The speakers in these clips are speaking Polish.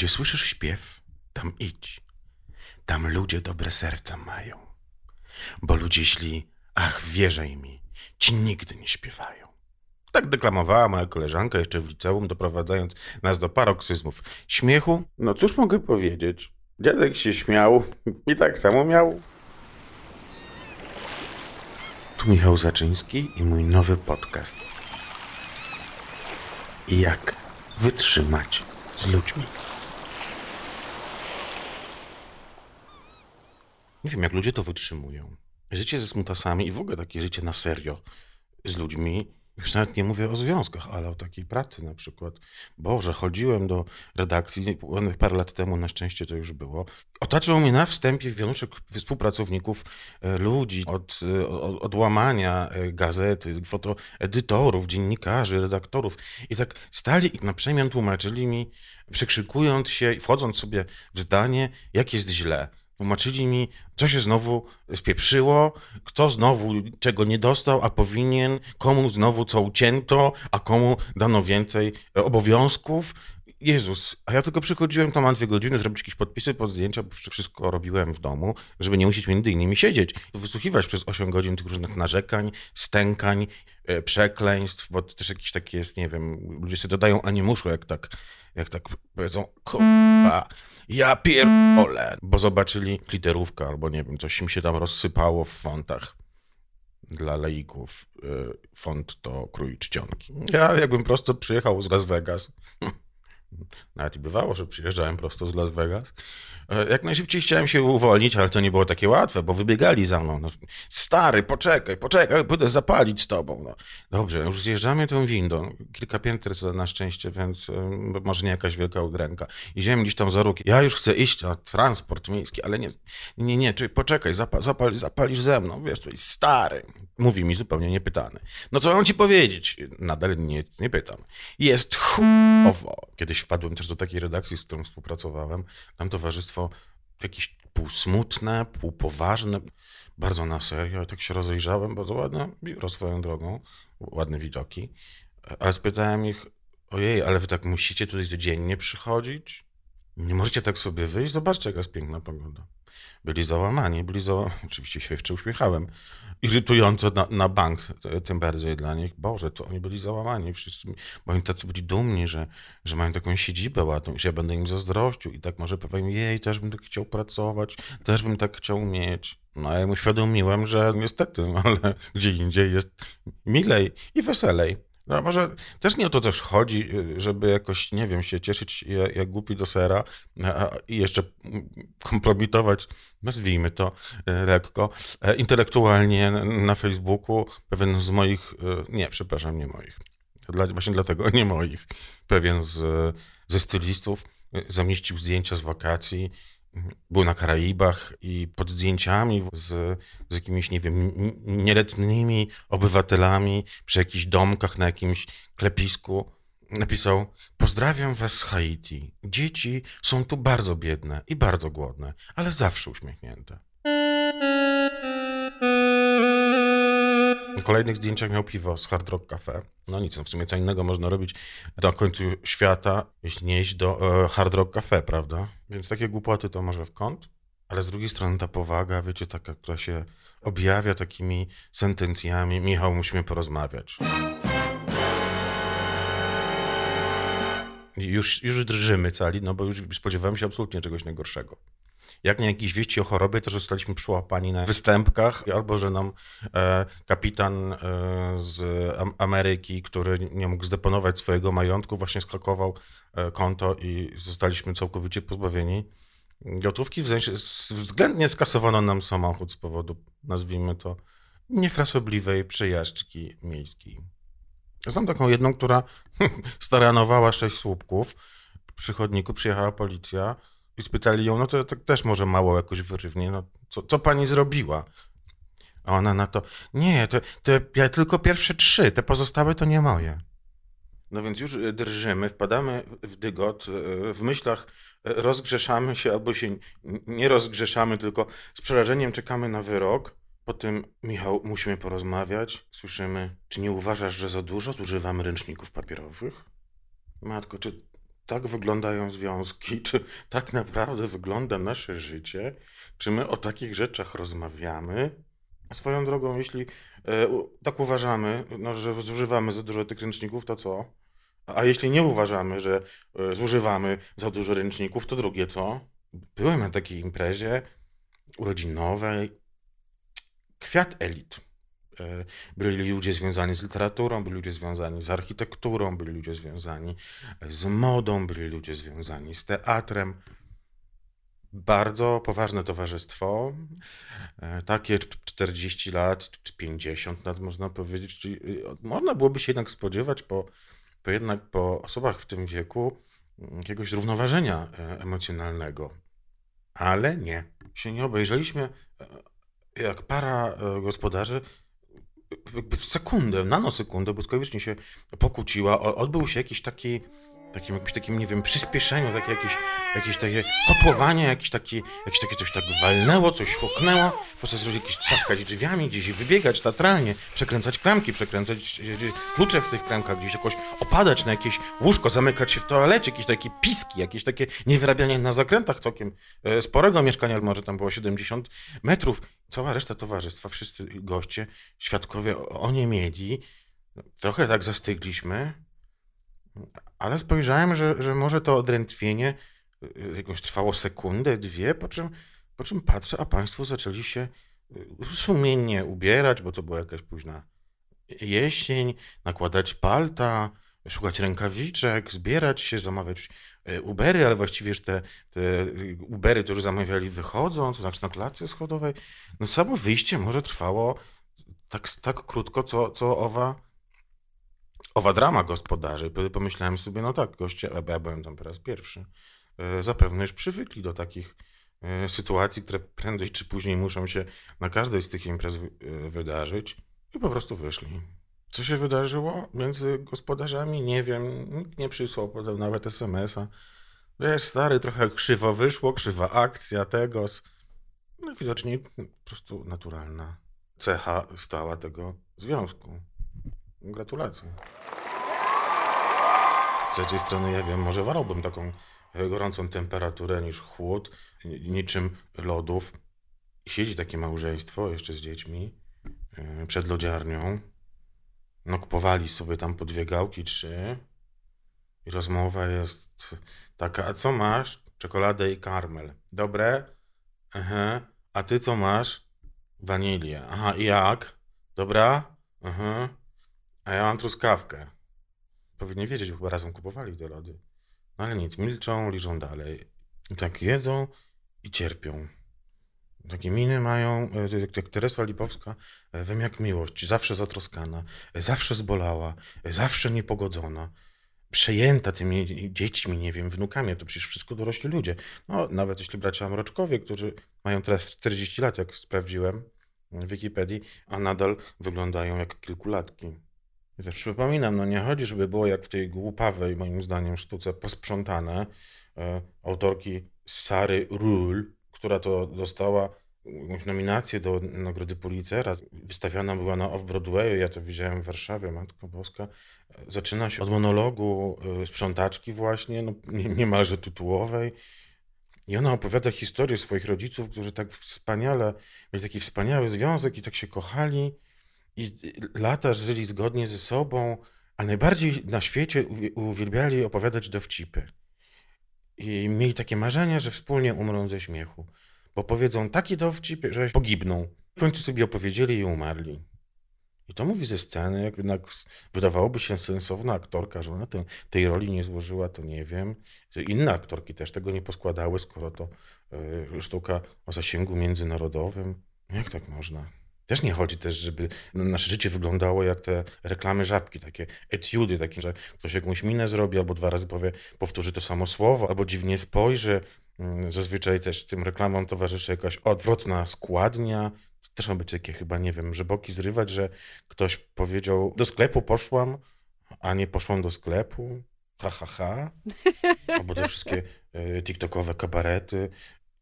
Gdzie słyszysz śpiew, tam idź. Tam ludzie dobre serca mają. Bo ludzie źli, ach, wierzaj mi, ci nigdy nie śpiewają. Tak deklamowała moja koleżanka jeszcze w liceum, doprowadzając nas do paroksyzmów śmiechu. No cóż mogę powiedzieć? Dziadek się śmiał i tak samo miał. Tu Michał Zaczyński i mój nowy podcast. Jak wytrzymać z ludźmi. Nie wiem, jak ludzie to wytrzymują. Życie ze smutasami i w ogóle takie życie na serio z ludźmi. Już nawet nie mówię o związkach, ale o takiej pracy na przykład. Boże, chodziłem do redakcji parę lat temu, na szczęście to już było. Otaczał mnie na wstępie wionuszek współpracowników, e, ludzi od, e, od, od łamania e, gazety, fotoedytorów, dziennikarzy, redaktorów. I tak stali i na przemian tłumaczyli mi, przekrzykując się i wchodząc sobie w zdanie, jak jest źle. Tłumaczyli mi, co się znowu spieprzyło, kto znowu czego nie dostał, a powinien, komu znowu co ucięto, a komu dano więcej obowiązków. Jezus, a ja tylko przychodziłem tam na dwie godziny zrobić jakieś podpisy pod zdjęcia, bo wszystko robiłem w domu, żeby nie musieć między innymi siedzieć, wysłuchiwać przez 8 godzin tych różnych narzekań, stękań, e, przekleństw, bo to też jakieś takie jest, nie wiem, ludzie sobie dodają animuszu, jak tak, jak tak powiedzą, kurwa, ja pierdolę, bo zobaczyli literówkę albo nie wiem, coś im się tam rozsypało w fontach dla laików. Y, font to krój czcionki. Ja jakbym prosto przyjechał z Las Vegas, nawet i bywało, że przyjeżdżałem prosto z Las Vegas, jak najszybciej chciałem się uwolnić, ale to nie było takie łatwe, bo wybiegali za mną. No, stary, poczekaj, poczekaj, pójdę zapalić z tobą. No, dobrze, już zjeżdżamy tą windą. Kilka pięter na szczęście, więc e, może nie jakaś wielka udręka. Idziemy gdzieś tam za róg. Ja już chcę iść na transport miejski, ale nie, nie, nie, czyli poczekaj, zapal, zapal, zapalisz ze mną. Wiesz, to jest stary. Mówi mi zupełnie niepytany. No co mam ci powiedzieć? Nadal nic nie pytam. Jest chujowo. Kiedyś wpadłem też do takiej redakcji, z którą współpracowałem. Tam towarzystwo jakieś półsmutne, półpoważne, bardzo na serio. Tak się rozejrzałem, bardzo ładne biuro swoją drogą, ładne widoki. Ale spytałem ich, ojej, ale wy tak musicie tutaj codziennie przychodzić? Nie możecie tak sobie wyjść? Zobaczcie, jaka jest piękna pogoda. Byli załamani, byli. Oczywiście się jeszcze uśmiechałem. Irytująco na, na, bank, tym bardziej dla nich. Boże, to oni byli załamani. Wszyscy, bo oni tacy byli dumni, że, że mają taką siedzibę ładną, że ja będę im zazdrościł i tak może powiem, jej, też bym tak chciał pracować, też bym tak chciał mieć. No ja im uświadomiłem, że niestety, ale gdzie indziej jest milej i weselej. No może też nie o to też chodzi, y, żeby jakoś, nie wiem, się cieszyć jak, jak głupi do sera i jeszcze kompromitować, nazwijmy to y, lekko, e, intelektualnie na Facebooku pewien z moich, y, nie, przepraszam, nie moich, dla, właśnie dlatego nie moich, pewien z, ze stylistów zamieścił zdjęcia z wakacji był na Karaibach i pod zdjęciami z, z jakimiś, nie wiem, nieletnimi obywatelami przy jakichś domkach na jakimś klepisku napisał: Pozdrawiam was z Haiti. Dzieci są tu bardzo biedne i bardzo głodne, ale zawsze uśmiechnięte. Na kolejnych zdjęciach miał piwo z Hard Rock Cafe. No nic, no w sumie co innego można robić do końca świata, jeśli nie iść do e, Hard Rock Cafe, prawda? Więc takie głupoty to może w kąt, ale z drugiej strony ta powaga, wiecie, taka, która się objawia takimi sentencjami. Michał, musimy porozmawiać. Już, już drżymy cali, no bo już spodziewałem się absolutnie czegoś najgorszego jak nie jakieś wieści o chorobie, to że zostaliśmy przyłapani na występkach, albo że nam e, kapitan e, z Ameryki, który nie mógł zdeponować swojego majątku, właśnie skakował e, konto i zostaliśmy całkowicie pozbawieni gotówki. W sensie względnie skasowano nam samochód z powodu, nazwijmy to, niefrasobliwej przejażdżki miejskiej. Znam taką jedną, która staranowała sześć słupków. Przy chodniku przyjechała policja, i spytali ją, no to, to też może mało jakoś wyrywnie, no co, co pani zrobiła? A ona na to, nie, to ja tylko pierwsze trzy, te pozostałe to nie moje. No więc już e, drżymy, wpadamy w dygot, e, w myślach e, rozgrzeszamy się albo się nie rozgrzeszamy, tylko z przerażeniem czekamy na wyrok. Potem, Michał, musimy porozmawiać. Słyszymy, czy nie uważasz, że za dużo zużywamy ręczników papierowych? Matko, czy tak wyglądają związki, czy tak naprawdę wygląda nasze życie, czy my o takich rzeczach rozmawiamy. Swoją drogą, jeśli e, tak uważamy, no, że zużywamy za dużo tych ręczników, to co? A jeśli nie uważamy, że e, zużywamy za dużo ręczników, to drugie co? Byłem na takiej imprezie urodzinowej. Kwiat elit. E, Byli ludzie związani z literaturą, byli ludzie związani z architekturą, byli ludzie związani z modą, byli ludzie związani z teatrem. Bardzo poważne towarzystwo, e, takie 40 lat czy 50 lat można powiedzieć. Czyli można byłoby się jednak spodziewać po, po jednak po osobach w tym wieku mm, jakiegoś zrównoważenia e, emocjonalnego. Ale nie. Się nie obejrzeliśmy e, jak para e, gospodarzy jakby w sekundę, nanosekundę błyskawicznie się pokłóciła. Odbył się jakiś taki, takim, jakimś takim, nie wiem, przyspieszeniu, takie jakieś, jakieś takie kotłowanie, jakieś takie, jakieś takie coś tak walnęło, coś huknęło, po prostu jakieś trzaskać drzwiami, gdzieś wybiegać teatralnie, przekręcać klamki, przekręcać e, e, klucze w tych klamkach, gdzieś jakoś opadać na jakieś łóżko, zamykać się w toalecie, jakieś takie piski, jakieś takie niewyrabianie na zakrętach całkiem e, sporego mieszkania, ale może tam było 70 metrów. Cała reszta towarzystwa, wszyscy goście, świadkowie o- oniemieli. Trochę tak zastygliśmy, ale spojrzałem, że, że może to odrętwienie y, jakoś trwało sekundę, dwie, po czym, po czym patrzę, a państwo zaczęli się y, sumiennie ubierać, bo to była jakaś późna jesień, nakładać palta, szukać rękawiczek, zbierać się, zamawiać e, Ubery, ale właściwie już te, te Ubery, już zamawiali wychodząc, to znaczy na klatce schodowej. No samo wyjście może trwało tak, tak krótko, co, co owa, owa drama gospodarzy. I pomyślałem sobie, no tak, goście, ja byłem tam po raz pierwszy, e, zapewne już przywykli do takich e, sytuacji, które prędzej czy później muszą się na każdej z tych imprez e, wydarzyć. I po prostu wyszli. Co się wydarzyło między gospodarzami? Nie wiem. Nikt nie przysłał potem nawet SMS-a. Wiesz, stary, trochę krzywo wyszło, krzywa akcja tego. No widocznie po prostu naturalna cecha stała tego związku. Gratulacje. Z trzeciej strony, ja wiem, może wolałbym taką gorącą temperaturę niż chłód, ni- niczym lodów. Siedzi takie małżeństwo jeszcze z dziećmi e, przed lodziarnią. No, kupowali sobie tam po dwie gałki, trzy. I rozmowa jest taka, a co masz? Czekoladę i karmel. Dobre? Aha. A ty co masz? Wanilię. Aha, i jak? Dobra? Aha. A ja mam truskawkę. Powinni wiedzieć, bo chyba razem kupowali te lody. No ale nic, milczą, liczą dalej. I tak jedzą i cierpią. Takie miny mają, e, jak- Teresa Lipowska, e, wiem jak miłość, zawsze zatroskana, e, zawsze zbolała, zawsze niepogodzona, przejęta tymi dziećmi, nie wiem, wnukami, to przecież wszystko dorośli ludzie. No, nawet jeśli bracia Mroczkowie, którzy mają teraz 40 lat, jak sprawdziłem w Wikipedii, a nadal wyglądają jak kilkulatki. Też przypominam, no nie chodzi, żeby było jak w tej głupawej, moim zdaniem, sztuce posprzątane e, autorki Sary Rule, która to dostała jakąś nominację do Nagrody Pulitzera. Wystawiana była na Off-Broadwayu, ja to widziałem w Warszawie, Matko Boska. Zaczyna się od monologu e, sprzątaczki właśnie, no, nie- niemalże tytułowej. I ona opowiada historię swoich rodziców, którzy tak wspaniale, mieli taki wspaniały związek i tak się kochali i lata żyli zgodnie ze sobą, a najbardziej na świecie uwi- uwielbiali opowiadać dowcipy. I mieli takie marzenia, że wspólnie umrą ze śmiechu, bo powiedzą taki dowcip, że pogibną. W końcu sobie opowiedzieli i umarli. I to mówi ze sceny, jak jednak wydawałoby się sensowna aktorka, że ona tej roli nie złożyła, to nie wiem. Inne aktorki też tego nie poskładały, skoro to y, sztuka o zasięgu międzynarodowym. Jak tak można? Też nie chodzi też, żeby nasze życie wyglądało jak te reklamy żabki, takie etiudy, takie, że ktoś jakąś minę zrobi, albo dwa razy powie, powtórzy to samo słowo, albo dziwnie spojrzy. Mm, Zazwyczaj też tym reklamom towarzyszy jakaś odwrotna składnia. Też ma być takie chyba, nie wiem, że boki zrywać, że ktoś powiedział, do sklepu poszłam, a nie poszłam do sklepu. Ha, ha, ha. Albo te wszystkie e, tiktokowe kabarety.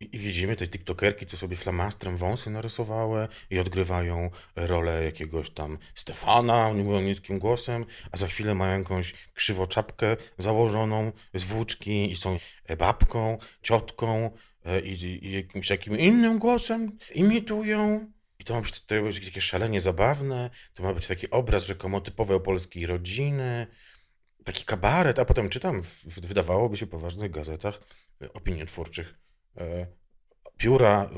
I, widzimy te tiktokerki, co sobie flamastrem wąsy narysowały i odgrywają rolę jakiegoś tam Stefana, niskim głosem, a za chwilę mają jakąś krzywoczapkę założoną z włóczki i są babką, ciotką e, i, i jakimś takim innym głosem imitują. I to ma być, to ma być takie szalenie zabawne, to ma być taki obraz rzekomo typowy polskiej rodziny, taki kabaret, a potem czytam w, wydawałoby się poważnych gazetach opiniotwórczych e, pióra,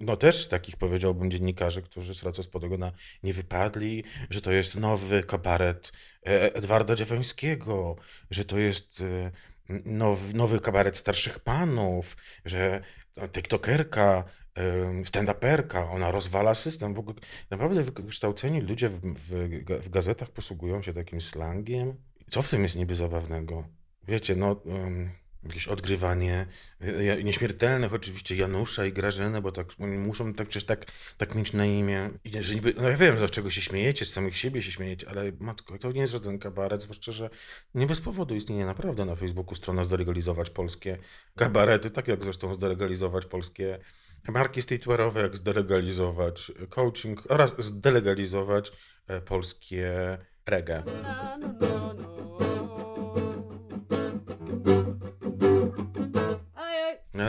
no też takich powiedziałbym dziennikarzy, którzy z racji spodogona nie wypadli, że to jest nowy kabaret e, Edwarda Dziewańskiego, że to jest e, nowy, nowy kabaret starszych panów, że tiktokerka, stand-uperka, ona rozwala system. W ogóle naprawdę wykształceni ludzie w, w, w gazetach posługują się takim slangiem. Co w tym jest niby zabawnego? Wiecie, no... Um, jakieś odgrywanie y, nieśmiertelnych oczywiście Janusza i Grażyny, bo tak muszą tak przecież tak, tak mieć na imię. I że niby, no ja wiem, z czego się śmiejecie, z samych siebie się śmiejecie, ale matko, to nie jest żaden kabaret, zwłaszcza, że nie bez powodu istnieje naprawdę na Facebooku strona zdelegalizować polskie kabarety, tak jak zresztą zdelegalizować polskie marki streetwearowe, jak zdelegalizować coaching oraz zdelegalizować e, polskie reggae.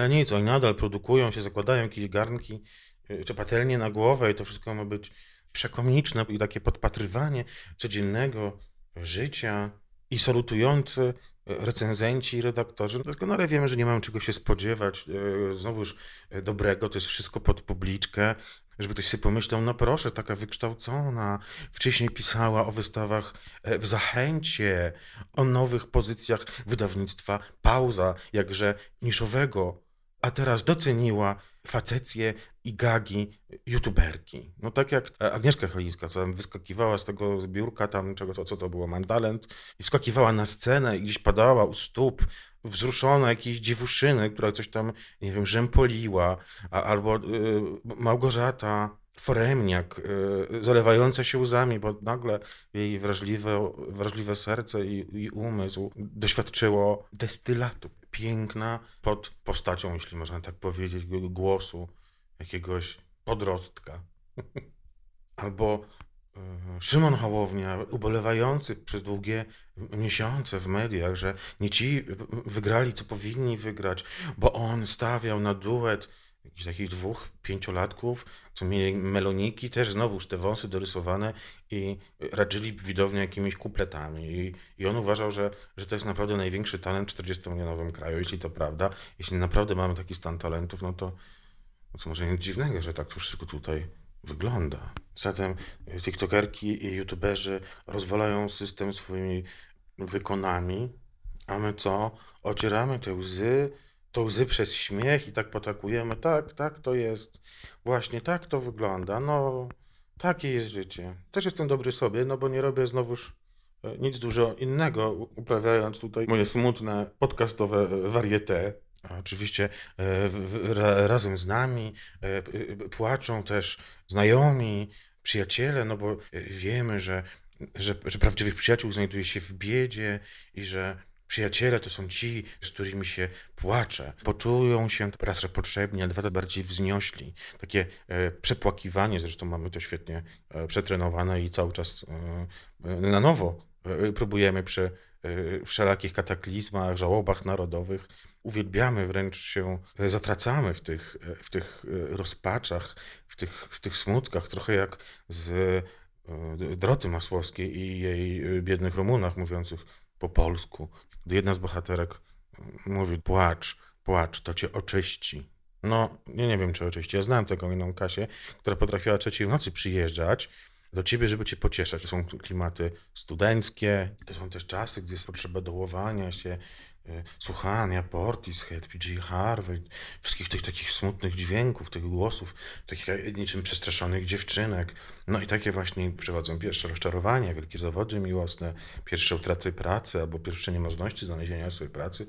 Ale nic, oni nadal produkują się, zakładają jakieś garnki y, czy patelnie na głowę i to wszystko ma być przekomiczne i takie podpatrywanie codziennego życia i salutujący y, recenzenci i redaktorzy. Doskonale wiemy, że nie mamy czego się spodziewać. Y, znowuż dobrego, to jest wszystko pod publiczkę żeby ktoś sobie pomyślał, no proszę, taka wykształcona, wcześniej pisała o wystawach e, w Zachęcie, o nowych pozycjach wydawnictwa Pauza, jakże niszowego, a teraz doceniła facecję i gagi youtuberki. No tak jak Agnieszka Chalińska, co tam wyskakiwała z tego zbiórka tam, czego to, co to było, Mandalent, i wskakiwała na scenę i gdzieś padała u stóp wzruszona jakiejś dziewuszyny, która coś tam, nie wiem, rzępoliła, a, albo y, Małgorzata Foremniak, y, zalewająca się łzami, bo nagle jej wrażliwe, wrażliwe serce i, i umysł doświadczyło destylatu. Piękna pod postacią, jeśli można tak powiedzieć, głosu jakiegoś podrostka. Albo E, Szymon Hołownia, ubolewający przez długie miesiące w mediach, że nie ci wygrali, co powinni wygrać, bo on stawiał na duet jakichś takich dwóch pięciolatków, co mieli meloniki, też znowuż te wąsy dorysowane i raczyli widownię jakimiś kupletami. I, I on uważał, że, że to jest naprawdę największy talent w 40-milionowym kraju, jeśli to prawda. Jeśli naprawdę mamy taki stan talentów, no to, no może nic dziwnego, że tak to wszystko tutaj wygląda. Zatem tiktokerki i youtuberzy rozwalają system swoimi wykonami, a my co? Ocieramy te łzy, to łzy przez śmiech i tak potakujemy. Tak, tak to jest. Właśnie tak to wygląda. No, takie jest życie. Też jestem dobry sobie, no bo nie robię znowuż e, nic dużo innego, uprawiając tutaj moje smutne podcastowe varieté. Oczywiście e, razem z nami e, płaczą też znajomi, przyjaciele, no bo wiemy, że, że, że prawdziwych przyjaciół znajduje się w biedzie i że przyjaciele to są ci, z którymi się płacze. Poczują się raz, że potrzebni, a dwa bardziej wzniośli. Takie e, przepłakiwanie, zresztą mamy to świetnie przetrenowane i cały czas na nowo próbujemy przy wszelakich kataklizmach, żałobach narodowych uwielbiamy, wręcz się zatracamy w tych, w tych rozpaczach, w tych, w tych smutkach, trochę jak z e, Droty Masłowskiej i jej biednych Rumunach mówiących po polsku. Jedna z bohaterek mówi płacz, płacz, to cię oczyści. No, ja nie wiem, czy oczyści. Ja znałem taką inną Kasię, która potrafiła trzeciej w nocy przyjeżdżać do ciebie, żeby cię pocieszać. To są klimaty studenckie, to są też czasy, gdzie jest potrzeba dołowania się, słuchania Portishead, P.G. Harvey, wszystkich tych takich smutnych dźwięków, tych głosów, takich niczym przestraszonych dziewczynek. No i takie właśnie przechodzą pierwsze rozczarowania, wielkie zawody miłosne, pierwsze utraty pracy albo pierwsze niemożności znalezienia swojej pracy.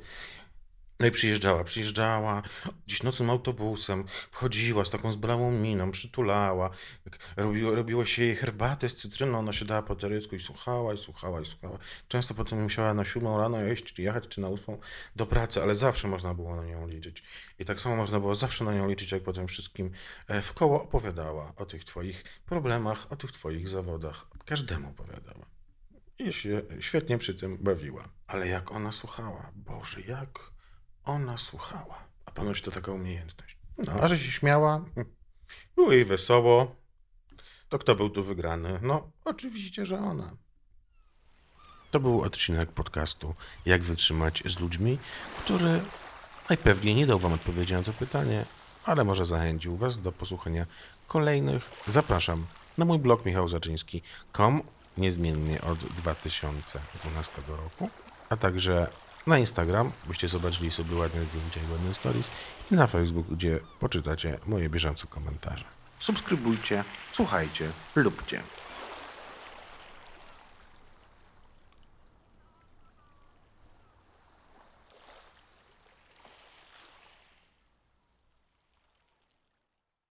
No i przyjeżdżała, przyjeżdżała gdzieś nocnym autobusem, wchodziła z taką zbolałą miną, przytulała, jak robiło, robiło się jej herbatę z cytryną, ona siadała po terycku i słuchała, i słuchała, i słuchała. Często potem musiała na siódmą rano jeść, czy jechać, czy na ósmą do pracy, ale zawsze można było na nią liczyć. I tak samo można było zawsze na nią liczyć, jak potem wszystkim e, w koło opowiadała o tych twoich problemach, o tych twoich zawodach. Każdemu opowiadała. I się świetnie przy tym bawiła. Ale jak ona słuchała, Boże, jak ona słuchała. A ponoć to taka umiejętność. No, a że się śmiała, było jej wesoło, to kto był tu wygrany? No, oczywiście, że ona. To był odcinek podcastu Jak wytrzymać z ludźmi, który najpewniej nie dał Wam odpowiedzi na to pytanie, ale może zachęcił Was do posłuchania kolejnych. Zapraszam na mój blog michałzaczyński.com niezmiennie od 2012 roku, a także na Instagram, byście zobaczyli sobie ładne zdjęcia i ładne stories i na Facebook, gdzie poczytacie moje bieżące komentarze. Subskrybujcie, słuchajcie, lubcie.